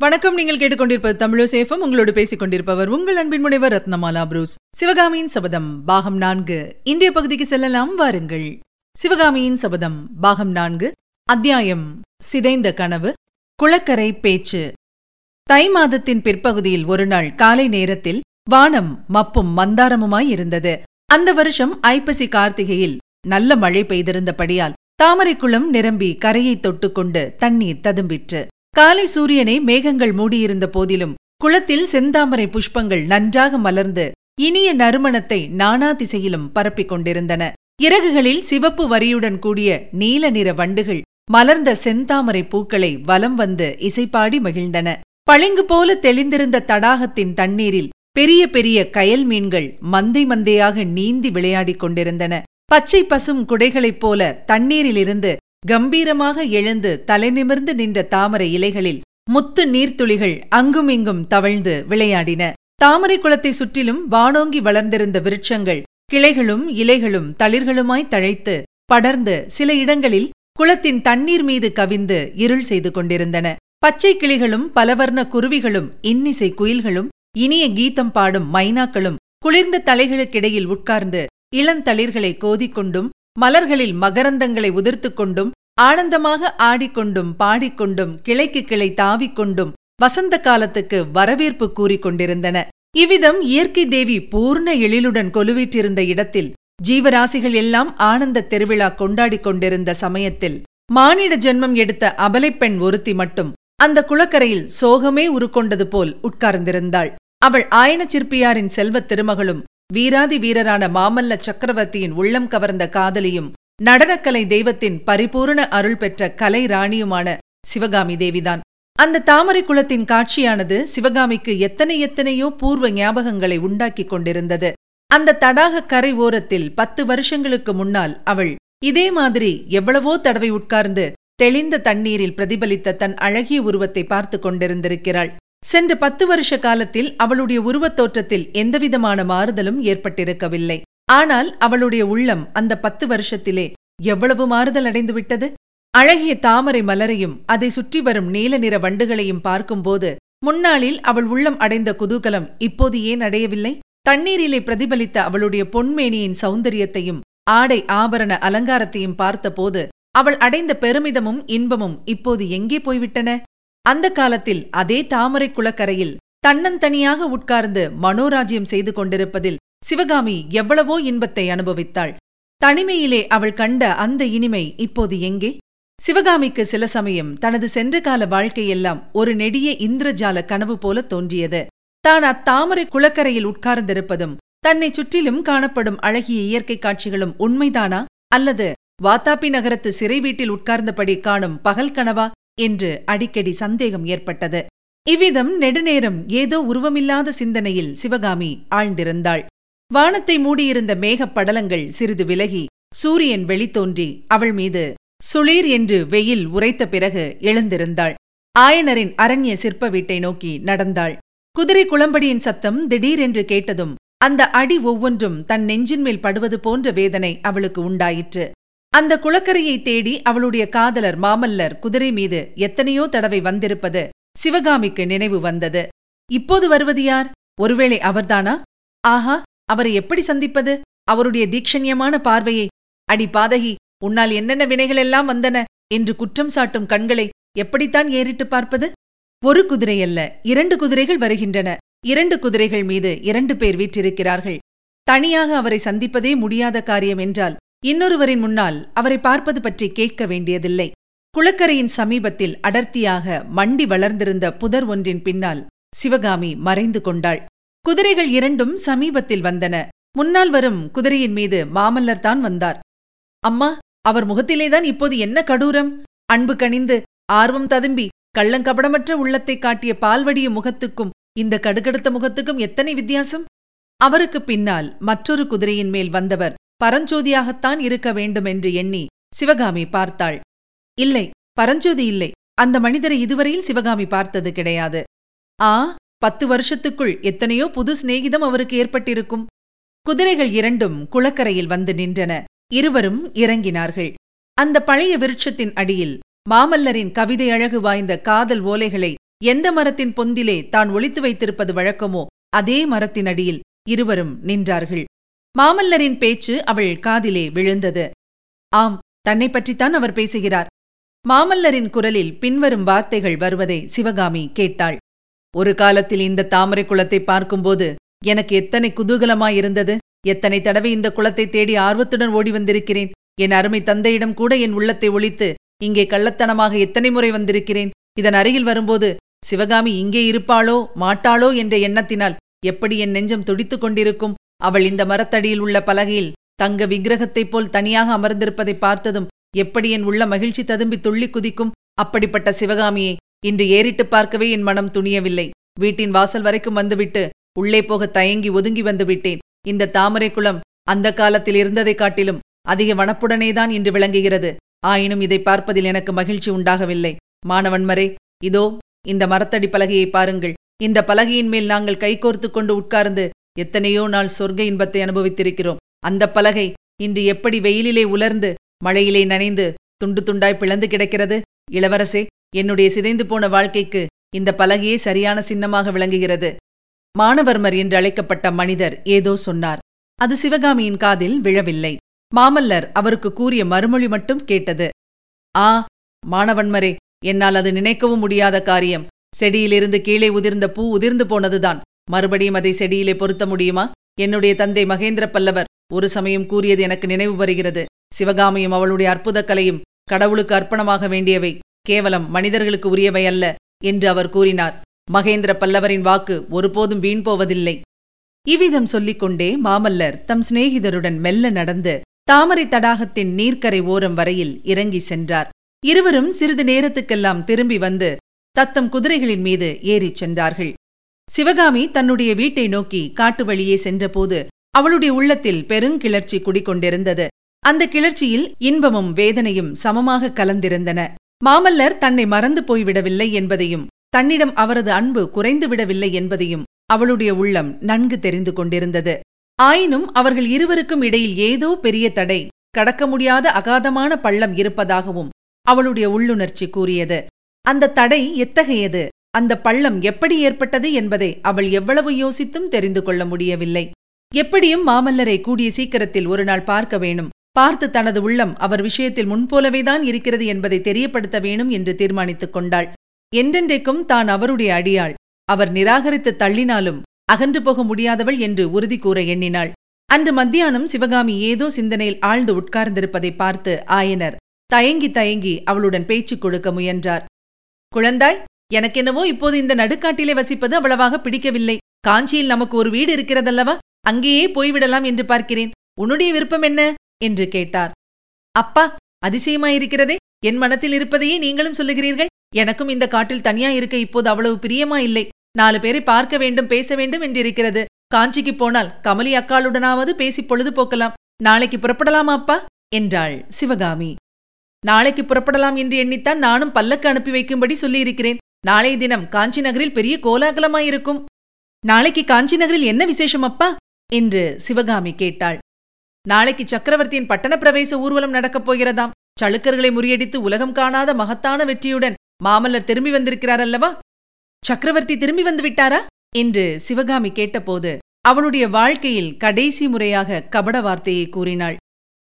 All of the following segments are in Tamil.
வணக்கம். நீங்கள் கேட்டுக்கொண்டிருப்பது தமிழசேஃபம் உங்களோடு பேசிக் கொண்டிருப்பவர் உங்கள் அன்பின் முனைவர் ரத்னமாலா புரூஸ். சிவகாமியின் சபதம் பாகம் நான்கு. இந்திய பகுதிக்கு செல்லலாம். வாருங்கள். சிவகாமியின் சபதம் பாகம் நான்கு. அத்தியாயம். சிதைந்த கனவு. குளக்கரை பேச்சு. தை மாதத்தின் பிற்பகுதியில் ஒருநாள் காலை நேரத்தில் வானம் மப்பும் மந்தாரமுமாய் இருந்தது. அந்த வருஷம் ஐப்பசி கார்த்திகையில் நல்ல மழை பெய்திருந்தபடியால் தாமரைக்குளம் நிரம்பி கரையை தொட்டுக்கொண்டு தண்ணீர் ததும்பிற்று. காலை சூரியனை மேகங்கள் மூடியிருந்த போதிலும் குளத்தில் செந்தாமரை புஷ்பங்கள் நன்றாக மலர்ந்து இனிய நறுமணத்தை நானா திசையிலும் பரப்பிக் கொண்டிருந்தன. இறகுகளில் சிவப்பு வரியுடன் கூடிய நீல நிற வண்டுகள் மலர்ந்த செந்தாமரை பூக்களை வலம் வந்து இசைப்பாடி மகிழ்ந்தன. பளிங்கு போல தெளிந்திருந்த தடாகத்தின் தண்ணீரில் பெரிய பெரிய கயல் மீன்கள் மந்தை மந்தையாக நீந்தி விளையாடிக் கொண்டிருந்தன. பச்சை பசும் குடைகளைப் போல தண்ணீரிலிருந்து கம்பீரமாக எழுந்து தலைநிமிர்ந்து நின்ற தாமரை இலைகளில் முத்து நீர்த்துளிகள் அங்குமிங்கும் தவழ்ந்து விளையாடின. தாமரை குளத்தை சுற்றிலும் வானோங்கி வளர்ந்திருந்த விருட்சங்கள் கிளைகளும் இலைகளும் தளிர்களுமாய் தழைத்து படர்ந்து சில இடங்களில் குளத்தின் தண்ணீர் மீது கவிந்து இருள் செய்து கொண்டிருந்தன. பச்சை கிளிகளும் பலவர்ண குருவிகளும் இன்னிசை குயில்களும் இனிய கீதம் பாடும் மைனாக்களும் குளிர்ந்த தலைகளுக்கிடையில் உட்கார்ந்து இளந்தளிர்களை கோதிக்கொண்டும் மலர்களில் மகரந்தங்களை உதிர்த்துக் கொண்டும் ஆனந்தமாக ஆடிக்கொண்டும் பாடிக்கொண்டும் கிளைக்கு கிளை தாவிக்கொண்டும் வசந்த காலத்துக்கு வரவேற்பு கூறிக் கொண்டிருந்தன. இவ்விதம் இயற்கை தேவி பூர்ண எழிலுடன் கொலுவீற்றிருந்த இடத்தில் ஜீவராசிகள் எல்லாம் ஆனந்த திருவிழா கொண்டாடிக் கொண்டிருந்த சமயத்தில் மானிட ஜென்மம் எடுத்த அபலைப்பெண் ஒருத்தி மட்டும் அந்த குளக்கரையில் சோகமே உருக்கொண்டது போல் உட்கார்ந்திருந்தாள். அவள் ஆயன சிற்பியாரின் செல்வத் திருமகளும் வீராதி வீரரான மாமல்ல சக்கரவர்த்தியின் உள்ளம் கவர்ந்த காதலியும் நடனக்கலை தெய்வத்தின் பரிபூரண அருள் பெற்ற கலை ராணியுமான சிவகாமி தேவிதான். அந்த தாமரை குளத்தின் காட்சியானது சிவகாமிக்கு எத்தனை எத்தனையோ பூர்வ ஞாபகங்களை உண்டாக்கிக் கொண்டிருந்தது. அந்த தடாக கரை ஓரத்தில் பத்து வருஷங்களுக்கு முன்னால் அவள் இதே மாதிரி எவ்வளவோ தடவை உட்கார்ந்து தெளிந்த தண்ணீரில் பிரதிபலித்த தன் அழகிய உருவத்தை பார்த்து கொண்டிருந்திருக்கிறாள். சென்ற பத்து வருஷ காலத்தில் அவளுடைய உருவத் தோற்றத்தில் எந்தவிதமான மாறுதலும் ஏற்பட்டிருக்கவில்லை. ஆனால் அவளுடைய உள்ளம் அந்த பத்து வருஷத்திலே எவ்வளவு மாறுதல் அடைந்துவிட்டது? அழகிய தாமரை மலரையும் அதை சுற்றி வரும் நீல நிற வண்டுகளையும் பார்க்கும்போது முன்னாளில் அவள் உள்ளம் அடைந்த குதூகலம் இப்போது ஏன் அடையவில்லை? தண்ணீரிலே பிரதிபலித்த அவளுடைய பொன்மேனியின் சௌந்தரியத்தையும் ஆடை ஆபரண அலங்காரத்தையும் பார்த்தபோது அவள் அடைந்த பெருமிதமும் இன்பமும் இப்போது எங்கே போய்விட்டன? அந்த காலத்தில் அதே தாமரை குளக்கரையில் தன்னந்தனியாக உட்கார்ந்து மனோராஜ்யம் செய்து கொண்டிருப்பதில் சிவகாமி எவ்வளவோ இன்பத்தை அனுபவித்தாள். தனிமையிலே அவள் கண்ட அந்த இனிமை இப்போது எங்கே? சிவகாமிக்கு சில சமயம் தனது சென்ற கால வாழ்க்கையெல்லாம் ஒரு நெடிய இந்திரஜால கனவு போல தோன்றியது. தான் அத்தாமரை குளக்கரையில் உட்கார்ந்திருப்பதும் தன்னை சுற்றிலும் காணப்படும் அழகிய இயற்கை காட்சிகளும் உண்மைதானா? அல்லது வாத்தாப்பி நகரத்து சிறை வீட்டில் உட்கார்ந்தபடி காணும் பகல் கனவா? என்று அடிக்கடி சந்தேகம் ஏற்பட்டது. இவ்விதம் நெடுநேரம் ஏதோ உருவமில்லாத சிந்தனையில் சிவகாமி ஆழ்ந்திருந்தாள். வானத்தை மூடியிருந்த மேகப் படலங்கள் சிறிது விலகி சூரியன் வெளித்தோன்றி அவள் மீது சுளீர் என்று வெயில் உரைத்த பிறகு எழுந்திருந்தாள். ஆயனரின் அரண்ய சிற்ப வீட்டை நோக்கி நடந்தாள். குதிரை குளம்படியின் சத்தம் திடீரென்று கேட்டதும் அந்த அடி ஒவ்வொன்றும் தன் நெஞ்சின் மேல் படுவது போன்ற வேதனை அவளுக்கு உண்டாயிற்று. அந்த குளக்கரையை தேடி அவளுடைய காதலர் மாமல்லர் குதிரை மீது எத்தனையோ தடவை வந்திருப்பது சிவகாமிக்கு நினைவு வந்தது. இப்போது வருவது யார்? ஒருவேளை அவர்தானா? ஆஹா அவரை எப்படி சந்திப்பது? அவருடைய தீக்ஷண்யமான பார்வையை. அடி பாதகி உன்னால் என்னென்ன வினைகளெல்லாம் வந்தன? என்று குற்றம் சாட்டும் கண்களை எப்படித்தான் ஏறிட்டு பார்ப்பது? ஒரு குதிரையல்ல இரண்டு குதிரைகள் வருகின்றன. இரண்டு குதிரைகள் மீது இரண்டு பேர் வீற்றிருக்கிறார்கள். தனியாக அவரை சந்திப்பதே முடியாத காரியம் என்றால் இன்னொருவரின் முன்னால் அவரை பார்ப்பது பற்றி கேட்க வேண்டியதில்லை. குளக்கரையின் சமீபத்தில் அடர்த்தியாக மண்டி வளர்ந்திருந்த புதர் ஒன்றின் பின்னால் சிவகாமி மறைந்து கொண்டாள். குதிரைகள் இரண்டும் சமீபத்தில் வந்தன. முன்னால் வரும் குதிரையின் மீது மாமல்லர் தான் வந்தார். அம்மா அவர் முகத்திலேதான் இப்போது என்ன கடூரம்? அன்பு கனிந்து ஆர்வம் ததும்பி கள்ளங்கபடமற்ற உள்ளத்தை காட்டிய பால்வடிய முகத்துக்கும் இந்த கடுகடுத்த முகத்துக்கும் எத்தனை வித்தியாசம்? அவருக்கு பின்னால் மற்றொரு குதிரையின் மேல் வந்தவர் பரஞ்சோதியாகத்தான் இருக்க வேண்டும் என்று எண்ணி சிவகாமி பார்த்தாள். இல்லை பரஞ்சோதி இல்லை. அந்த மனிதரை இதுவரையில் சிவகாமி பார்த்தது கிடையாது. ஆ பத்து வருஷத்துக்குள் எத்தனையோ புது சிநேகிதம் அவருக்கு ஏற்பட்டிருக்கும். குதிரைகள் இரண்டும் குளக்கரையில் வந்து நின்றன. இருவரும் இறங்கினார்கள். அந்த பழைய விருட்சத்தின் அடியில் மாமல்லரின் கவிதை அழகு வாய்ந்த காதல் ஓலைகளை எந்த மரத்தின் பொந்திலே தான் ஒளித்து வைத்திருப்பது வழக்கமோ அதே மரத்தின் அடியில் இருவரும் நின்றார்கள். மாமல்லரின் பேச்சு அவள் காதிலே விழுந்தது. ஆம் தன்னை பற்றித்தான் அவர் பேசுகிறார். மாமல்லரின் குரலில் பின்வரும் வார்த்தைகள் வருவதை சிவகாமி கேட்டாள். ஒரு காலத்தில் இந்த தாமரை குளத்தை பார்க்கும்போது எனக்கு எத்தனை குதூகலமாயிருந்தது. எத்தனை தடவை இந்த குளத்தை தேடி ஆர்வத்துடன் ஓடி வந்திருக்கிறேன். என் அருமை தந்தையிடம் கூட என் உள்ளத்தை ஒழித்து இங்கே கள்ளத்தனமாக எத்தனை முறை வந்திருக்கிறேன். இதன் அருகில் வரும்போது சிவகாமி இங்கே இருப்பாளோ மாட்டாளோ என்ற எண்ணத்தினால் எப்படி என் நெஞ்சம் துடித்துக் கொண்டிருக்கும்? அவள் இந்த மரத்தடியில் உள்ள பலகையில் தங்க விக்கிரகத்தைப் போல் தனியாக அமர்ந்திருப்பதை பார்த்ததும் எப்படி என் உள்ள மகிழ்ச்சி ததும்பி துள்ளி குதிக்கும் அப்படிப்பட்ட சிவகாமியை இன்று ஏறிட்டு பார்க்கவே என் மனம் துணியவில்லை. வீட்டின் வாசல் வரைக்கும் வந்துவிட்டு உள்ளே போக தயங்கி ஒதுங்கி வந்து விட்டேன் இந்த தாமரை குளம் அந்த காலத்தில் இருந்ததைக் காட்டிலும் அதிக வனப்புடனேதான் இன்று விளங்குகிறது. ஆயினும் இதை பார்ப்பதில் எனக்கு மகிழ்ச்சி உண்டாகவில்லை. மாணவன்மரே இதோ இந்த மரத்தடி பலகையை பாருங்கள். இந்த பலகையின் மேல் நாங்கள் கைகோர்த்து கொண்டு உட்கார்ந்து எத்தனையோ நாள் சொர்க்க இன்பத்தை அனுபவித்திருக்கிறோம். அந்த பலகை இன்று எப்படி வெயிலிலே உலர்ந்து மழையிலே நனைந்து துண்டு துண்டாய் பிளந்து கிடக்கிறது? இளவரசே என்னுடைய சிதைந்து போன வாழ்க்கைக்கு இந்த பலகையே சரியான சின்னமாக விளங்குகிறது. மானவர்மர் என்று அழைக்கப்பட்ட மனிதர் ஏதோ சொன்னார். அது சிவகாமியின் காதில் விழவில்லை. மாமல்லர் அவருக்கு கூறிய மறுமொழி மட்டும் கேட்டது. ஆ மாணவன்மரே என்னால் அது நினைக்கவும் முடியாத காரியம். செடியிலிருந்து கீழே உதிர்ந்த பூ உதிர்ந்து போனதுதான். மறுபடியும் அதை செடியிலே பொருத்த முடியுமா? என்னுடைய தந்தை மகேந்திர பல்லவர் ஒரு சமயம் கூறியது எனக்கு நினைவு வருகிறது. சிவகாமியும் அவளுடைய அற்புத கலையும் கடவுளுக்கு அர்ப்பணமாக வேண்டியவை. கேவலம் மனிதர்களுக்கு உரியவை அல்ல என்று அவர் கூறினார். மகேந்திர பல்லவரின் வாக்கு ஒருபோதும் வீண் போவதில்லை. இவ்விதம் சொல்லிக் கொண்டே மாமல்லர் தம் சிநேகிதருடன் மெல்ல நடந்து தாமரை தடாகத்தின் நீர்க்கரை ஓரம் வரையில் இறங்கி சென்றார். இருவரும் சிறிது நேரத்துக்கெல்லாம் திரும்பி வந்து தத்தம் குதிரைகளின் மீது ஏறிச் சென்றார்கள். சிவகாமி தன்னுடைய வீட்டை நோக்கி காட்டு வழியே சென்றபோது அவளுடைய உள்ளத்தில் பெருங்கிளர்ச்சி குடிக்கொண்டிருந்தது அந்த கிளர்ச்சியில் இன்பமும் வேதனையும் சமமாக கலந்திருந்தன. மாமல்லர் தன்னை மறந்து போய்விடவில்லை என்பதையும் தன்னிடம் அவரது அன்பு குறைந்துவிடவில்லை என்பதையும் அவளுடைய உள்ளம் நன்கு தெரிந்து கொண்டிருந்தது. ஆயினும் அவர்கள் இருவருக்கும் இடையில் ஏதோ பெரிய தடை கடக்க முடியாத அகாதமான பள்ளம் இருப்பதாகவும் அவளுடைய உள்ளுணர்ச்சி கூறியது. அந்த தடை எத்தகையது? அந்த பள்ளம் எப்படி ஏற்பட்டது என்பதை அவள் எவ்வளவு யோசித்தும் தெரிந்து கொள்ள முடியவில்லை. எப்படியும் மாமல்லரை கூடிய சீக்கிரத்தில் ஒரு நாள் பார்க்க வேணும். பார்த்து தனது உள்ளம் அவர் விஷயத்தில் முன்போலவேதான் இருக்கிறது என்பதை தெரியப்படுத்த வேணும் என்று தீர்மானித்துக் கொண்டாள். என்றென்றைக்கும் தான் அவருடைய அடியாள். அவர் நிராகரித்து தள்ளினாலும் அகன்று போக முடியாதவள் என்று உறுதி கூற எண்ணினாள். அன்று மத்தியானம் சிவகாமி ஏதோ சிந்தனையில் ஆழ்ந்து உட்கார்ந்திருப்பதை பார்த்து ஆயனர் தயங்கி தயங்கி அவளுடன் பேச்சு கொடுக்க முயன்றார். குழந்தாய் எனக்கென்னவோ இப்போது இந்த நடுக்காட்டிலே வசிப்பது அவ்வளவாக பிடிக்கவில்லை. காஞ்சியில் நமக்கு ஒரு வீடு இருக்கிறதல்லவா? அங்கேயே போய்விடலாம் என்று பார்க்கிறேன். உன்னுடைய விருப்பம் என்ன? என்று கேட்டார். அப்பா அதிசயமாயிருக்கிறதே. என் மனத்தில் இருப்பதையே நீங்களும் சொல்லுகிறீர்கள். எனக்கும் இந்த காட்டில் தனியா இருக்க இப்போது அவ்வளவு பிரியமா இல்லை. நாலு பேரை பார்க்க வேண்டும் பேச வேண்டும் என்றிருக்கிறது. காஞ்சிக்கு போனால் கமலி அக்காளுடனாவது பேசி பொழுது போக்கலாம் நாளைக்கு புறப்படலாமா அப்பா? என்றாள் சிவகாமி. நாளைக்கு புறப்படலாம் என்று எண்ணித்தான் நானும் பல்லக்கு அனுப்பி வைக்கும்படி சொல்லியிருக்கிறேன். நாளைய தினம் காஞ்சி நகரில் பெரிய கோலாகலமாயிருக்கும். நாளைக்கு காஞ்சி நகரில் என்ன விசேஷம் அப்பா? என்று சிவகாமி கேட்டாள். நாளைக்கு சக்கரவர்த்தியின் பட்டண பிரவேச ஊர்வலம் நடக்கப் போகிறதாம். சளுக்கர்களை முறியடித்து உலகம் காணாத மகத்தான வெற்றியுடன் மாமல்லர் திரும்பி வந்திருக்கிறார் அல்லவா? சக்கரவர்த்தி திரும்பி வந்து விட்டாரா? என்று சிவகாமி கேட்டபோது அவளுடைய வாழ்க்கையில் கடைசி முறையாக கபட வார்த்தையை கூறினாள்.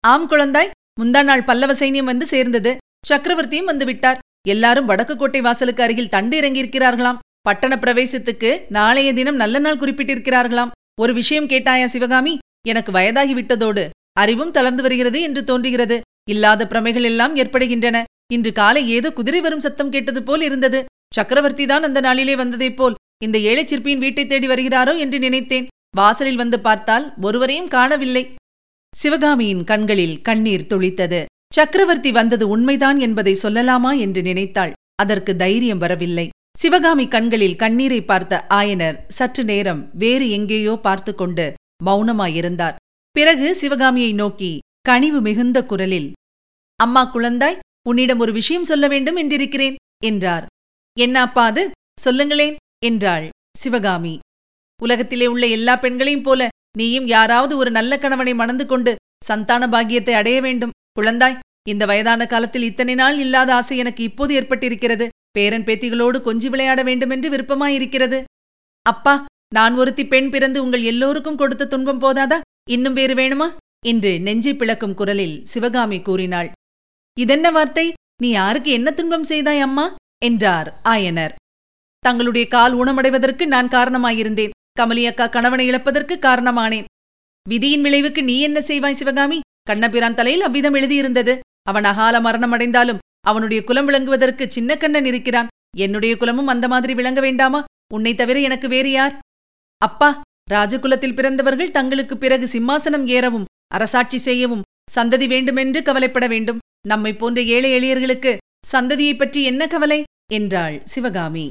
ஆம் குழந்தாய் முந்தா நாள் பல்லவ சைன்யம் வந்து சேர்ந்தது. சக்கரவர்த்தியும் வந்து விட்டார். எல்லாரும் வடக்கு கோட்டை வாசலுக்கு அருகில் தண்டு இறங்கியிருக்கிறார்களாம். பட்டண பிரவேசத்துக்கு நாளைய தினம் நல்ல நாள் குறிப்பிட்டிருக்கிறார்களாம். ஒரு விஷயம் கேட்டாயா சிவகாமி? எனக்கு வயதாகி விட்டதோடு அறிவும் தளர்ந்து வருகிறது என்று தோன்றுகிறது. இல்லாத பிரமைகள் எல்லாம் ஏற்படுகின்றன. இன்று காலை ஏதோ குதிரை வரும் சத்தம் கேட்டது போல் இருந்தது. சக்கரவர்த்தி தான் அந்த நாளிலே வந்ததைப் போல் இந்த ஏழை சிற்பியின் வீட்டை தேடி வருகிறாரோ என்று நினைத்தேன். வாசலில் வந்து பார்த்தால் ஒருவரையும் காணவில்லை. சிவகாமியின் கண்களில் கண்ணீர் துளித்தது. சக்கரவர்த்தி வந்தது உண்மைதான் என்பதை சொல்லலாமா என்று நினைத்தாள். அதற்கு தைரியம் வரவில்லை. சிவகாமி கண்களில் கண்ணீரை பார்த்த ஆயனர் சற்று நேரம் வேறு எங்கேயோ பார்த்து கொண்டு மௌனமாயிருந்தார். பிறகு சிவகாமியை நோக்கி கனிவு மிகுந்த குரலில் அம்மா குழந்தாய் உன்னிடம் ஒரு விஷயம் சொல்ல வேண்டும் என்றிருக்கிறேன் என்றார். என்ன அப்பா அது? சொல்லுங்களேன் என்றாள் சிவகாமி. உலகத்திலே உள்ள எல்லா பெண்களையும் போல நீயும் யாராவது ஒரு நல்ல கணவனை மணந்து கொண்டு சந்தான பாகியத்தை அடைய வேண்டும். குழந்தாய் இந்த வயதான காலத்தில் இத்தனை நாள் இல்லாத ஆசை எனக்கு இப்போது ஏற்பட்டிருக்கிறது. பேரன் பேத்திகளோடு கொஞ்சி விளையாட வேண்டுமென்று விருப்பமாயிருக்கிறது. அப்பா நான் ஒருத்தி பெண் பிறந்து உங்கள் எல்லோருக்கும் கொடுத்த துன்பம் போதாதா? இன்னும் வேறு வேணுமா? என்று நெஞ்சை பிளக்கும் குரலில் சிவகாமி கூறினாள். இதென்ன வார்த்தை? நீ யாருக்கு என்ன துன்பம் செய்தாய் அம்மா? என்றார் ஆயனர். தங்களுடைய கால் ஊனமடைவதற்கு நான் காரணமாயிருந்தேன். கமலி அக்கா கணவனை இழப்பதற்கு காரணமானேன். விதியின் விளைவுக்கு நீ என்ன செய்வாய் சிவகாமி? கண்ணபிரான் தலையில் அவ்விதம் எழுதியிருந்தது. அவன் அகால மரணம் அடைந்தாலும் அவனுடைய குலம் விளங்குவதற்கு சின்ன கண்ணன் இருக்கிறான். என்னுடைய குலமும் அந்த மாதிரி விளங்க வேண்டாமா? உன்னை தவிர எனக்கு வேறு யார்? அப்பா ராஜகுலத்தில் பிறந்தவர்கள் தங்களுக்கு பிறகு சிம்மாசனம் ஏறவும் அரசாட்சி செய்யவும் சந்ததி வேண்டுமென்று கவலைப்பட வேண்டும். நம்மை போன்ற ஏழை எளியர்களுக்கு சந்ததியைப் பற்றி என்ன கவலை? என்றாள் சிவகாமி.